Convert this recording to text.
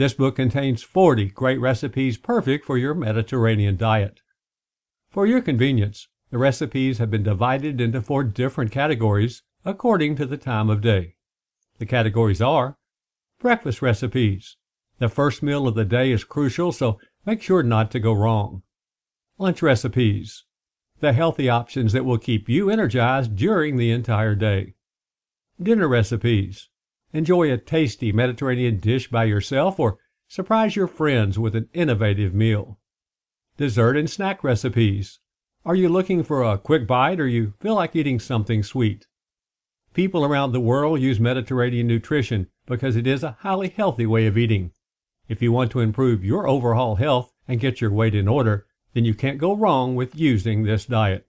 This book contains 40 great recipes perfect for your Mediterranean diet. For your convenience, the recipes have been divided into four different categories according to the time of day. The categories are Breakfast recipes. The first meal of the day is crucial, so make sure not to go wrong. Lunch recipes. The healthy options that will keep you energized during the entire day. Dinner recipes. Enjoy a tasty Mediterranean dish by yourself or surprise your friends with an innovative meal. Dessert and snack recipes. Are you looking for a quick bite or you feel like eating something sweet? People around the world use Mediterranean nutrition because it is a highly healthy way of eating. If you want to improve your overall health and get your weight in order, then you can't go wrong with using this diet.